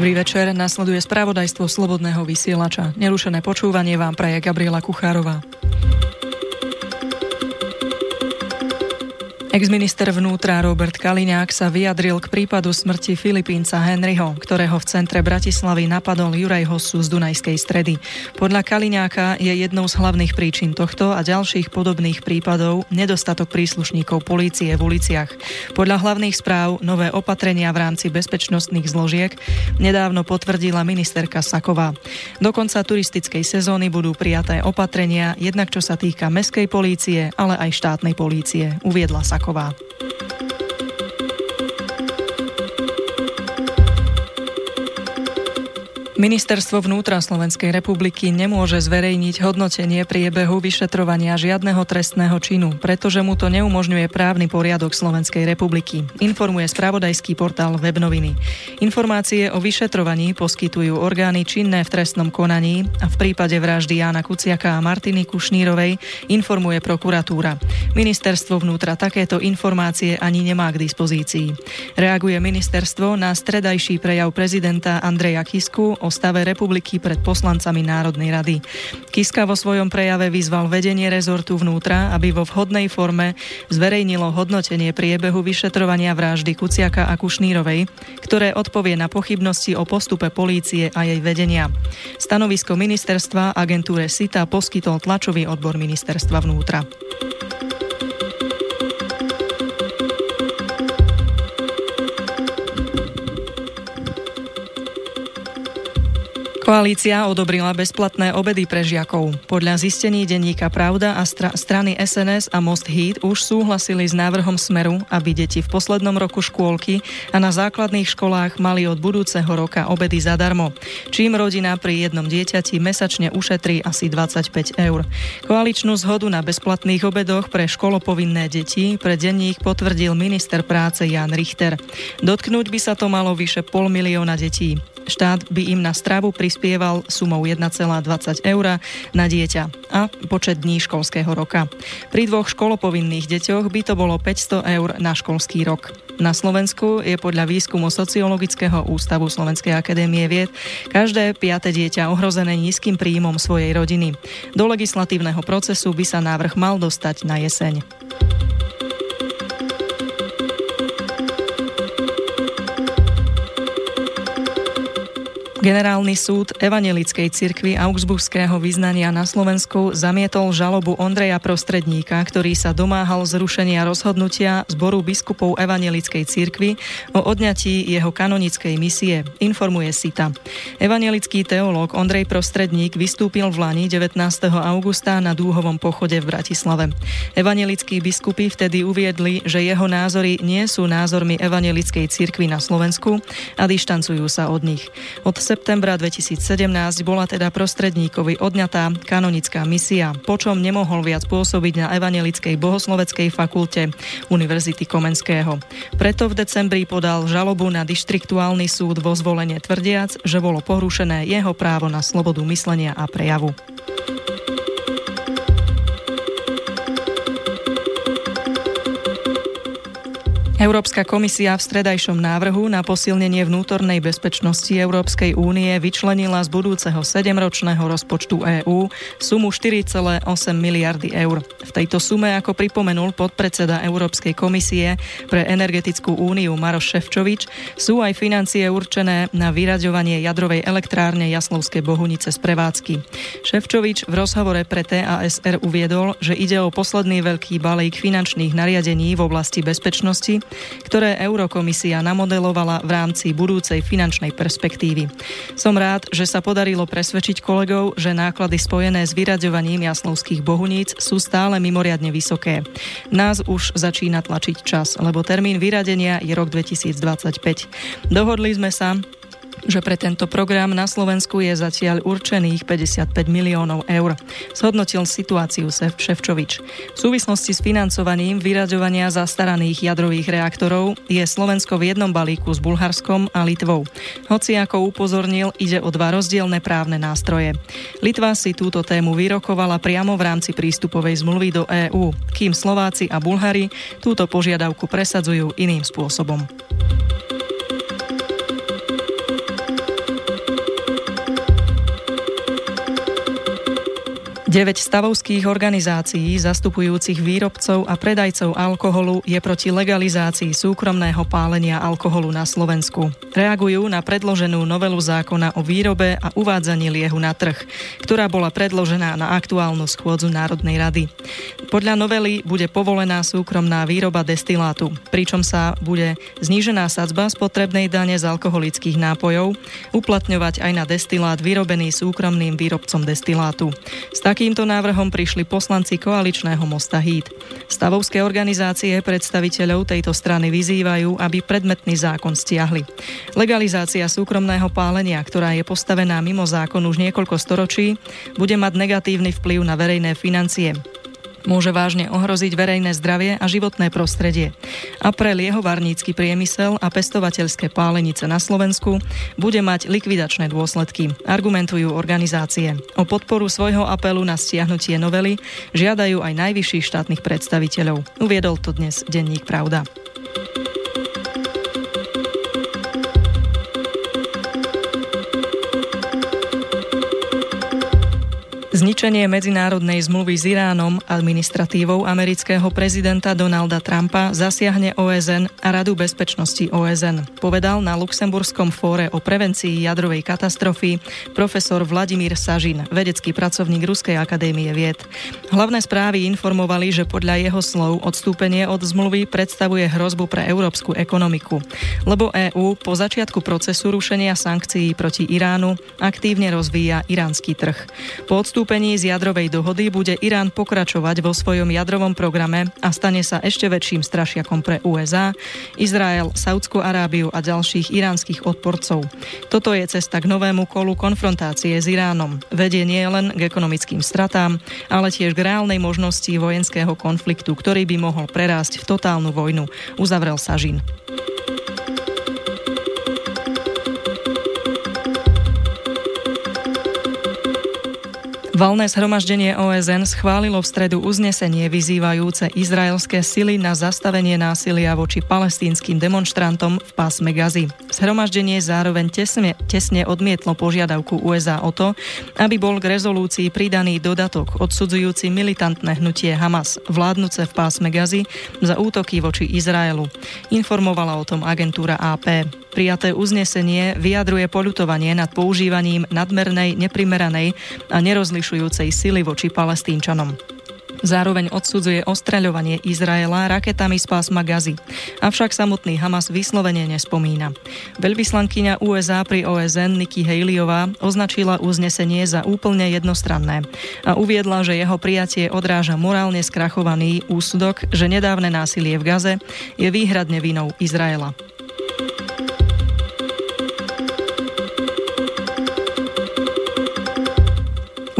Dobrý večer, nasleduje spravodajstvo Slobodného vysielača. Nerušené počúvanie vám praje Gabriela Kuchárová. Exminister vnútra Robert Kaliňák sa vyjadril k prípadu smrti Filipínca Henryho, ktorého v centre Bratislavy napadol Juraj Hosu z Dunajskej stredy. Podľa Kaliňáka je jednou z hlavných príčin tohto a ďalších podobných prípadov nedostatok príslušníkov polície v uliciach. Podľa hlavných správ nové opatrenia v rámci bezpečnostných zložiek nedávno potvrdila ministerka Saková. Do konca turistickej sezóny budú prijaté opatrenia, jednak čo sa týka meskej polície, ale aj štátnej polície, uviedla Saková. 好吧。Ministerstvo vnútra Slovenskej republiky nemôže zverejniť hodnotenie priebehu vyšetrovania žiadneho trestného činu, pretože mu to neumožňuje právny poriadok Slovenskej republiky, informuje spravodajský portál Webnoviny. Informácie o vyšetrovaní poskytujú orgány činné v trestnom konaní a v prípade vraždy Jána Kuciaka a Martiny Kušnírovej informuje prokuratúra. Ministerstvo vnútra takéto informácie ani nemá k dispozícii. Reaguje ministerstvo na stredajší prejav prezidenta Andreja Kisku o stave republiky pred poslancami Národnej rady. Kiska vo svojom prejave vyzval vedenie rezortu vnútra, aby vo vhodnej forme zverejnilo hodnotenie priebehu vyšetrovania vraždy Kuciaka a Kušnírovej, ktoré odpovie na pochybnosti o postupe polície a jej vedenia. Stanovisko ministerstva agentúre SITA poskytol tlačový odbor ministerstva vnútra. Koalícia odobrila bezplatné obedy pre žiakov. Podľa zistení denníka Pravda a stra- strany SNS a Most Heat už súhlasili s návrhom Smeru, aby deti v poslednom roku škôlky a na základných školách mali od budúceho roka obedy zadarmo, čím rodina pri jednom dieťati mesačne ušetrí asi 25 eur. Koaličnú zhodu na bezplatných obedoch pre školopovinné deti pre denník potvrdil minister práce Jan Richter. Dotknúť by sa to malo vyše pol milióna detí. Štát by im na stravu prispieval sumou 1,20 eur na dieťa a počet dní školského roka. Pri dvoch školopovinných deťoch by to bolo 500 eur na školský rok. Na Slovensku je podľa výskumu Sociologického ústavu Slovenskej akadémie vied každé piate dieťa ohrozené nízkym príjmom svojej rodiny. Do legislatívneho procesu by sa návrh mal dostať na jeseň. Generálny súd Evangelickej cirkvi Augsburského vyznania na Slovensku zamietol žalobu Ondreja Prostredníka, ktorý sa domáhal zrušenia rozhodnutia zboru biskupov Evangelickej cirkvi o odňatí jeho kanonickej misie, informuje SITA. Evangelický teológ Ondrej Prostredník vystúpil v Lani 19. augusta na dúhovom pochode v Bratislave. Evangelickí biskupy vtedy uviedli, že jeho názory nie sú názormi Evangelickej cirkvi na Slovensku a dištancujú sa od nich. Od septembra 2017 bola teda prostredníkovi odňatá kanonická misia, počom nemohol viac pôsobiť na Evangelickej bohosloveckej fakulte Univerzity Komenského. Preto v decembri podal žalobu na dištriktuálny súd vo zvolenie tvrdiac, že bolo porušené jeho právo na slobodu myslenia a prejavu. Európska komisia v stredajšom návrhu na posilnenie vnútornej bezpečnosti Európskej únie vyčlenila z budúceho 7-ročného rozpočtu EÚ sumu 4,8 miliardy eur. V tejto sume, ako pripomenul podpredseda Európskej komisie pre energetickú úniu Maroš Ševčovič, sú aj financie určené na vyraďovanie jadrovej elektrárne Jaslovské Bohunice z prevádzky. Ševčovič v rozhovore pre TASR uviedol, že ide o posledný veľký balík finančných nariadení v oblasti bezpečnosti, ktoré Eurokomisia namodelovala v rámci budúcej finančnej perspektívy. Som rád, že sa podarilo presvedčiť kolegov, že náklady spojené s vyraďovaním jaslovských bohuníc sú stále mimoriadne vysoké. Nás už začína tlačiť čas, lebo termín vyradenia je rok 2025. Dohodli sme sa, že pre tento program na Slovensku je zatiaľ určených 55 miliónov eur. Zhodnotil situáciu Ševčovič. V súvislosti s financovaním vyraďovania zastaraných jadrových reaktorov je Slovensko v jednom balíku s Bulharskom a Litvou. Hoci ako upozornil, ide o dva rozdielne právne nástroje. Litva si túto tému vyrokovala priamo v rámci prístupovej zmluvy do EÚ, kým Slováci a Bulhari túto požiadavku presadzujú iným spôsobom. 9 stavovských organizácií zastupujúcich výrobcov a predajcov alkoholu je proti legalizácii súkromného pálenia alkoholu na Slovensku. Reagujú na predloženú novelu zákona o výrobe a uvádzaní liehu na trh, ktorá bola predložená na aktuálnu schôdzu Národnej rady. Podľa novely bude povolená súkromná výroba destilátu, pričom sa bude znížená sadzba spotrebnej dane z alkoholických nápojov uplatňovať aj na destilát vyrobený súkromným výrobcom destilátu. S takýmto návrhom prišli poslanci koaličného Mosta Híd. Stavovské organizácie predstaviteľov tejto strany vyzývajú, aby predmetný zákon stiahli. Legalizácia súkromného pálenia, ktorá je postavená mimo zákon už niekoľko storočí, bude mať negatívny vplyv na verejné financie. Môže vážne ohroziť verejné zdravie a životné prostredie. A pre liehovarnícky priemysel a pestovateľské pálenice na Slovensku bude mať likvidačné dôsledky, argumentujú organizácie. O podporu svojho apelu na stiahnutie novely žiadajú aj najvyšších štátnych predstaviteľov. Uviedol to dnes denník Pravda. Zničenie medzinárodnej zmluvy s Iránom administratívou amerického prezidenta Donalda Trumpa zasiahne OSN a Radu bezpečnosti OSN, povedal na Luxemburskom fóre o prevencii jadrovej katastrofy profesor Vladimír Sažin, vedecký pracovník Ruskej akadémie vied. Hlavné správy informovali, že podľa jeho slov odstúpenie od zmluvy predstavuje hrozbu pre európsku ekonomiku, lebo EÚ po začiatku procesu rušenia sankcií proti Iránu aktívne rozvíja iránsky trh. Po odstúpení vystúpení z jadrovej dohody bude Irán pokračovať vo svojom jadrovom programe a stane sa ešte väčším strašiakom pre USA, Izrael, Saudskú Arábiu a ďalších iránskych odporcov. Toto je cesta k novému kolu konfrontácie s Iránom. Vedie nie len k ekonomickým stratám, ale tiež k reálnej možnosti vojenského konfliktu, ktorý by mohol prerásť v totálnu vojnu, uzavrel Sažin. Valné zhromaždenie OSN schválilo v stredu uznesenie vyzývajúce izraelské sily na zastavenie násilia voči palestínskym demonstrantom v pásme Gazy. Zhromaždenie zároveň tesne, tesne odmietlo požiadavku USA o to, aby bol k rezolúcii pridaný dodatok odsudzujúci militantné hnutie Hamas, vládnuce v pásme Gazy, za útoky voči Izraelu. Informovala o tom agentúra AP. Prijaté uznesenie vyjadruje poľutovanie nad používaním nadmernej, neprimeranej a nerozlišujúcej sily voči palestínčanom. Zároveň odsudzuje ostreľovanie Izraela raketami z pásma Gazy. Avšak samotný Hamas vyslovene nespomína. Veľvyslankyňa USA pri OSN Nikki Haleyová označila uznesenie za úplne jednostranné a uviedla, že jeho prijatie odráža morálne skrachovaný úsudok, že nedávne násilie v Gaze je výhradne vinou Izraela.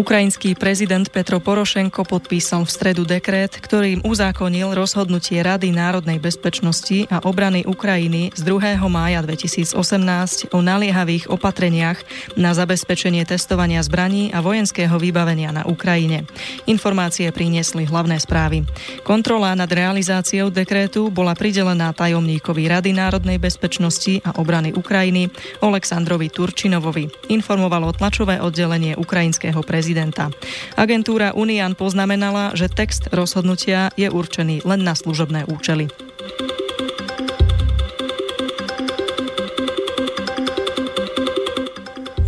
Ukrajinský prezident Petro Porošenko podpísal v stredu dekret, ktorým uzákonil rozhodnutie Rady národnej bezpečnosti a obrany Ukrajiny z 2. mája 2018 o naliehavých opatreniach na zabezpečenie testovania zbraní a vojenského vybavenia na Ukrajine. Informácie priniesli hlavné správy. Kontrola nad realizáciou dekrétu bola pridelená tajomníkovi Rady národnej bezpečnosti a obrany Ukrajiny Oleksandrovi Turčinovovi. Informovalo tlačové oddelenie ukrajinského prezidenta prezidenta. Agentúra Unian poznamenala, že text rozhodnutia je určený len na služobné účely.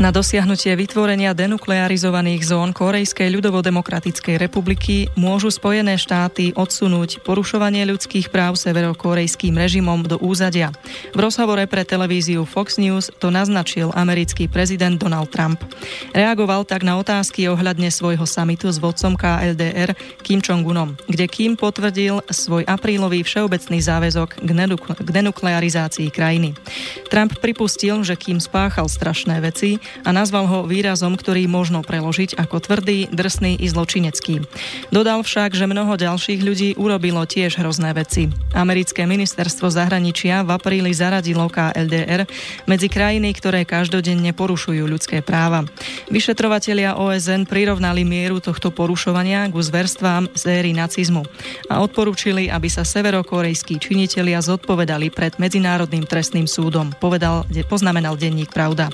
Na dosiahnutie vytvorenia denuklearizovaných zón Korejskej ľudovodemokratickej republiky môžu Spojené štáty odsunúť porušovanie ľudských práv severokorejským režimom do úzadia. V rozhovore pre televíziu Fox News to naznačil americký prezident Donald Trump. Reagoval tak na otázky ohľadne svojho samitu s vodcom KLDR Kim Jong-unom, kde Kim potvrdil svoj aprílový všeobecný záväzok k, k denuklearizácii krajiny. Trump pripustil, že Kim spáchal strašné veci, a nazval ho výrazom, ktorý možno preložiť ako tvrdý, drsný i zločinecký. Dodal však, že mnoho ďalších ľudí urobilo tiež hrozné veci. Americké ministerstvo zahraničia v apríli zaradilo KLDR medzi krajiny, ktoré každodenne porušujú ľudské práva. Vyšetrovatelia OSN prirovnali mieru tohto porušovania ku zverstvám z éry nacizmu a odporúčili, aby sa severokorejskí činitelia zodpovedali pred Medzinárodným trestným súdom, povedal, poznamenal denník Pravda.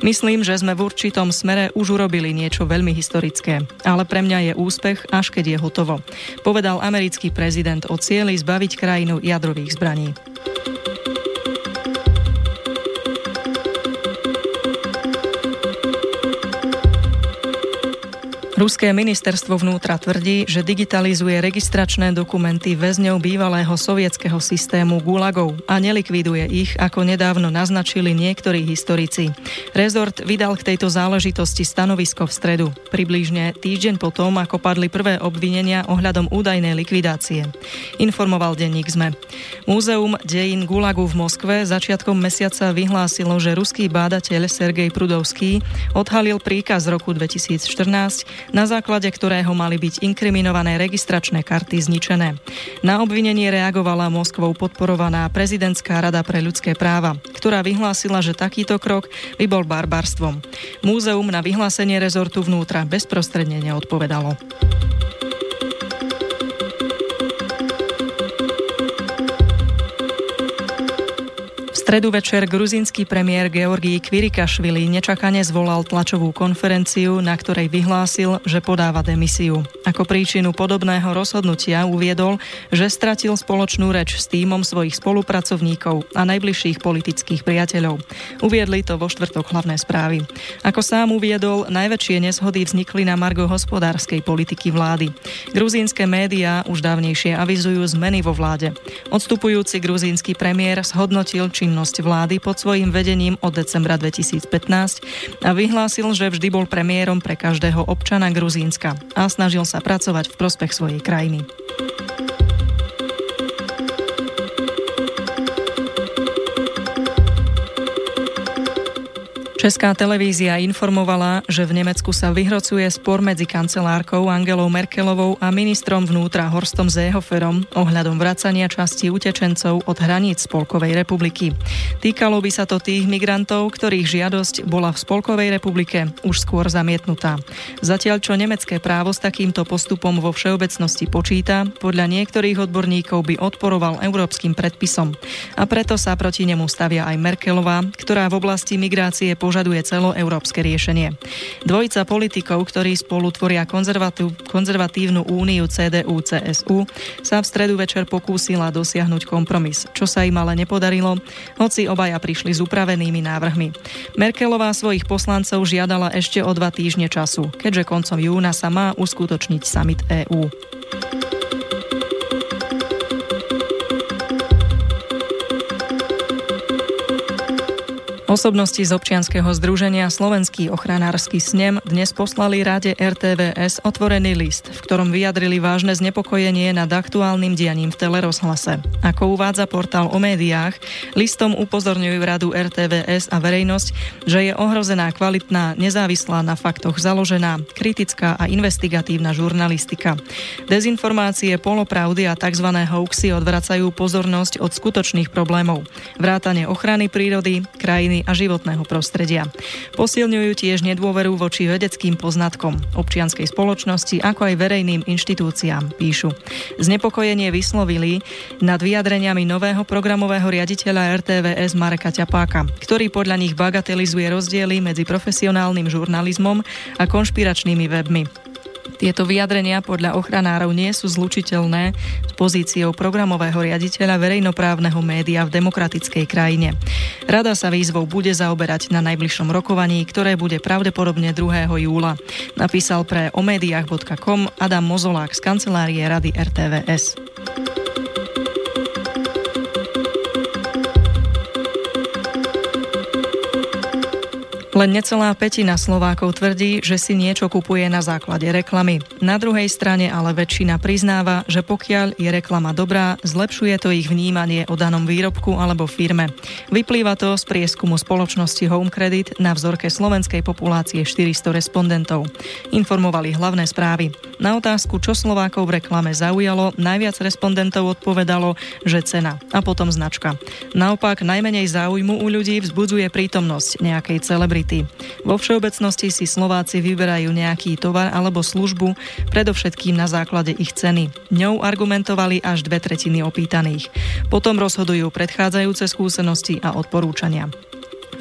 Myslí Myslím, že sme v určitom smere už urobili niečo veľmi historické, ale pre mňa je úspech, až keď je hotovo. Povedal americký prezident o cieli zbaviť krajinu jadrových zbraní. Ruské ministerstvo vnútra tvrdí, že digitalizuje registračné dokumenty väzňov bývalého sovietského systému Gulagov a nelikviduje ich, ako nedávno naznačili niektorí historici. Rezort vydal k tejto záležitosti stanovisko v stredu, približne týždeň potom, ako padli prvé obvinenia ohľadom údajnej likvidácie. Informoval denník ZME. Múzeum dejín Gulagu v Moskve začiatkom mesiaca vyhlásilo, že ruský bádateľ Sergej Prudovský odhalil príkaz roku 2014 na základe ktorého mali byť inkriminované registračné karty zničené. Na obvinenie reagovala Moskvou podporovaná prezidentská rada pre ľudské práva, ktorá vyhlásila, že takýto krok by bol barbarstvom. Múzeum na vyhlásenie rezortu vnútra bezprostredne neodpovedalo. Stredu večer gruzínsky premiér Georgii Kvirikašvili nečakane zvolal tlačovú konferenciu, na ktorej vyhlásil, že podáva demisiu. Ako príčinu podobného rozhodnutia uviedol, že stratil spoločnú reč s týmom svojich spolupracovníkov a najbližších politických priateľov. Uviedli to vo štvrtok hlavné správy. Ako sám uviedol, najväčšie neshody vznikli na margo hospodárskej politiky vlády. Gruzínske médiá už dávnejšie avizujú zmeny vo vláde. Odstupujúci gruzínsky premiér zhodnotil činnosť činnosť vlády pod svojim vedením od decembra 2015 a vyhlásil, že vždy bol premiérom pre každého občana Gruzínska a snažil sa pracovať v prospech svojej krajiny. Česká televízia informovala, že v Nemecku sa vyhrocuje spor medzi kancelárkou Angelou Merkelovou a ministrom vnútra Horstom Zéhoferom ohľadom vracania časti utečencov od hraníc Spolkovej republiky. Týkalo by sa to tých migrantov, ktorých žiadosť bola v Spolkovej republike už skôr zamietnutá. Zatiaľ, čo nemecké právo s takýmto postupom vo všeobecnosti počíta, podľa niektorých odborníkov by odporoval európskym predpisom. A preto sa proti nemu stavia aj Merkelová, ktorá v oblasti migrácie požiadala požaduje celoeurópske riešenie. Dvojica politikov, ktorí spolu tvoria konzervatívnu úniu CDU-CSU, sa v stredu večer pokúsila dosiahnuť kompromis, čo sa im ale nepodarilo, hoci obaja prišli s upravenými návrhmi. Merkelová svojich poslancov žiadala ešte o dva týždne času, keďže koncom júna sa má uskutočniť summit EÚ. Osobnosti z občianskeho združenia Slovenský ochranársky snem dnes poslali Rade RTVS otvorený list, v ktorom vyjadrili vážne znepokojenie nad aktuálnym dianím v telerozhlase. Ako uvádza portál o médiách, listom upozorňujú Radu RTVS a verejnosť, že je ohrozená kvalitná, nezávislá na faktoch založená, kritická a investigatívna žurnalistika. Dezinformácie, polopravdy a tzv. hoaxy odvracajú pozornosť od skutočných problémov. Vrátane ochrany prírody, krajiny a životného prostredia. Posilňujú tiež nedôveru voči vedeckým poznatkom, občianskej spoločnosti, ako aj verejným inštitúciám, píšu. Znepokojenie vyslovili nad vyjadreniami nového programového riaditeľa RTVS Mareka Ťapáka, ktorý podľa nich bagatelizuje rozdiely medzi profesionálnym žurnalizmom a konšpiračnými webmi. Tieto vyjadrenia podľa ochranárov nie sú zlučiteľné s pozíciou programového riaditeľa verejnoprávneho média v demokratickej krajine. Rada sa výzvou bude zaoberať na najbližšom rokovaní, ktoré bude pravdepodobne 2. júla. Napísal pre omediach.com Adam Mozolák z kancelárie Rady RTVS. Len necelá petina Slovákov tvrdí, že si niečo kupuje na základe reklamy. Na druhej strane ale väčšina priznáva, že pokiaľ je reklama dobrá, zlepšuje to ich vnímanie o danom výrobku alebo firme. Vyplýva to z prieskumu spoločnosti Home Credit na vzorke slovenskej populácie 400 respondentov. Informovali hlavné správy. Na otázku, čo Slovákov v reklame zaujalo, najviac respondentov odpovedalo, že cena a potom značka. Naopak najmenej záujmu u ľudí vzbudzuje prítomnosť nejakej celebrity kvality. Vo všeobecnosti si Slováci vyberajú nejaký tovar alebo službu, predovšetkým na základe ich ceny. Ňou argumentovali až dve tretiny opýtaných. Potom rozhodujú predchádzajúce skúsenosti a odporúčania.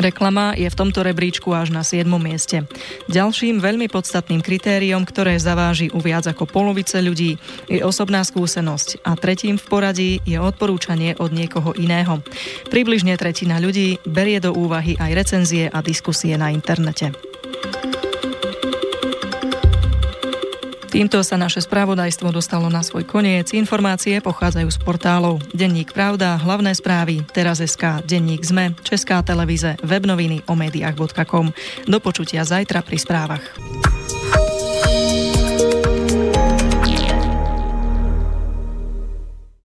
Reklama je v tomto rebríčku až na 7. mieste. Ďalším veľmi podstatným kritériom, ktoré zaváži u viac ako polovice ľudí, je osobná skúsenosť a tretím v poradí je odporúčanie od niekoho iného. Približne tretina ľudí berie do úvahy aj recenzie a diskusie na internete. Týmto sa naše spravodajstvo dostalo na svoj koniec. Informácie pochádzajú z portálov Denník Pravda, hlavné správy, teraz.sk, Denník ZME, Česká televíze, webnoviny o médiách.com. Do počutia zajtra pri správach.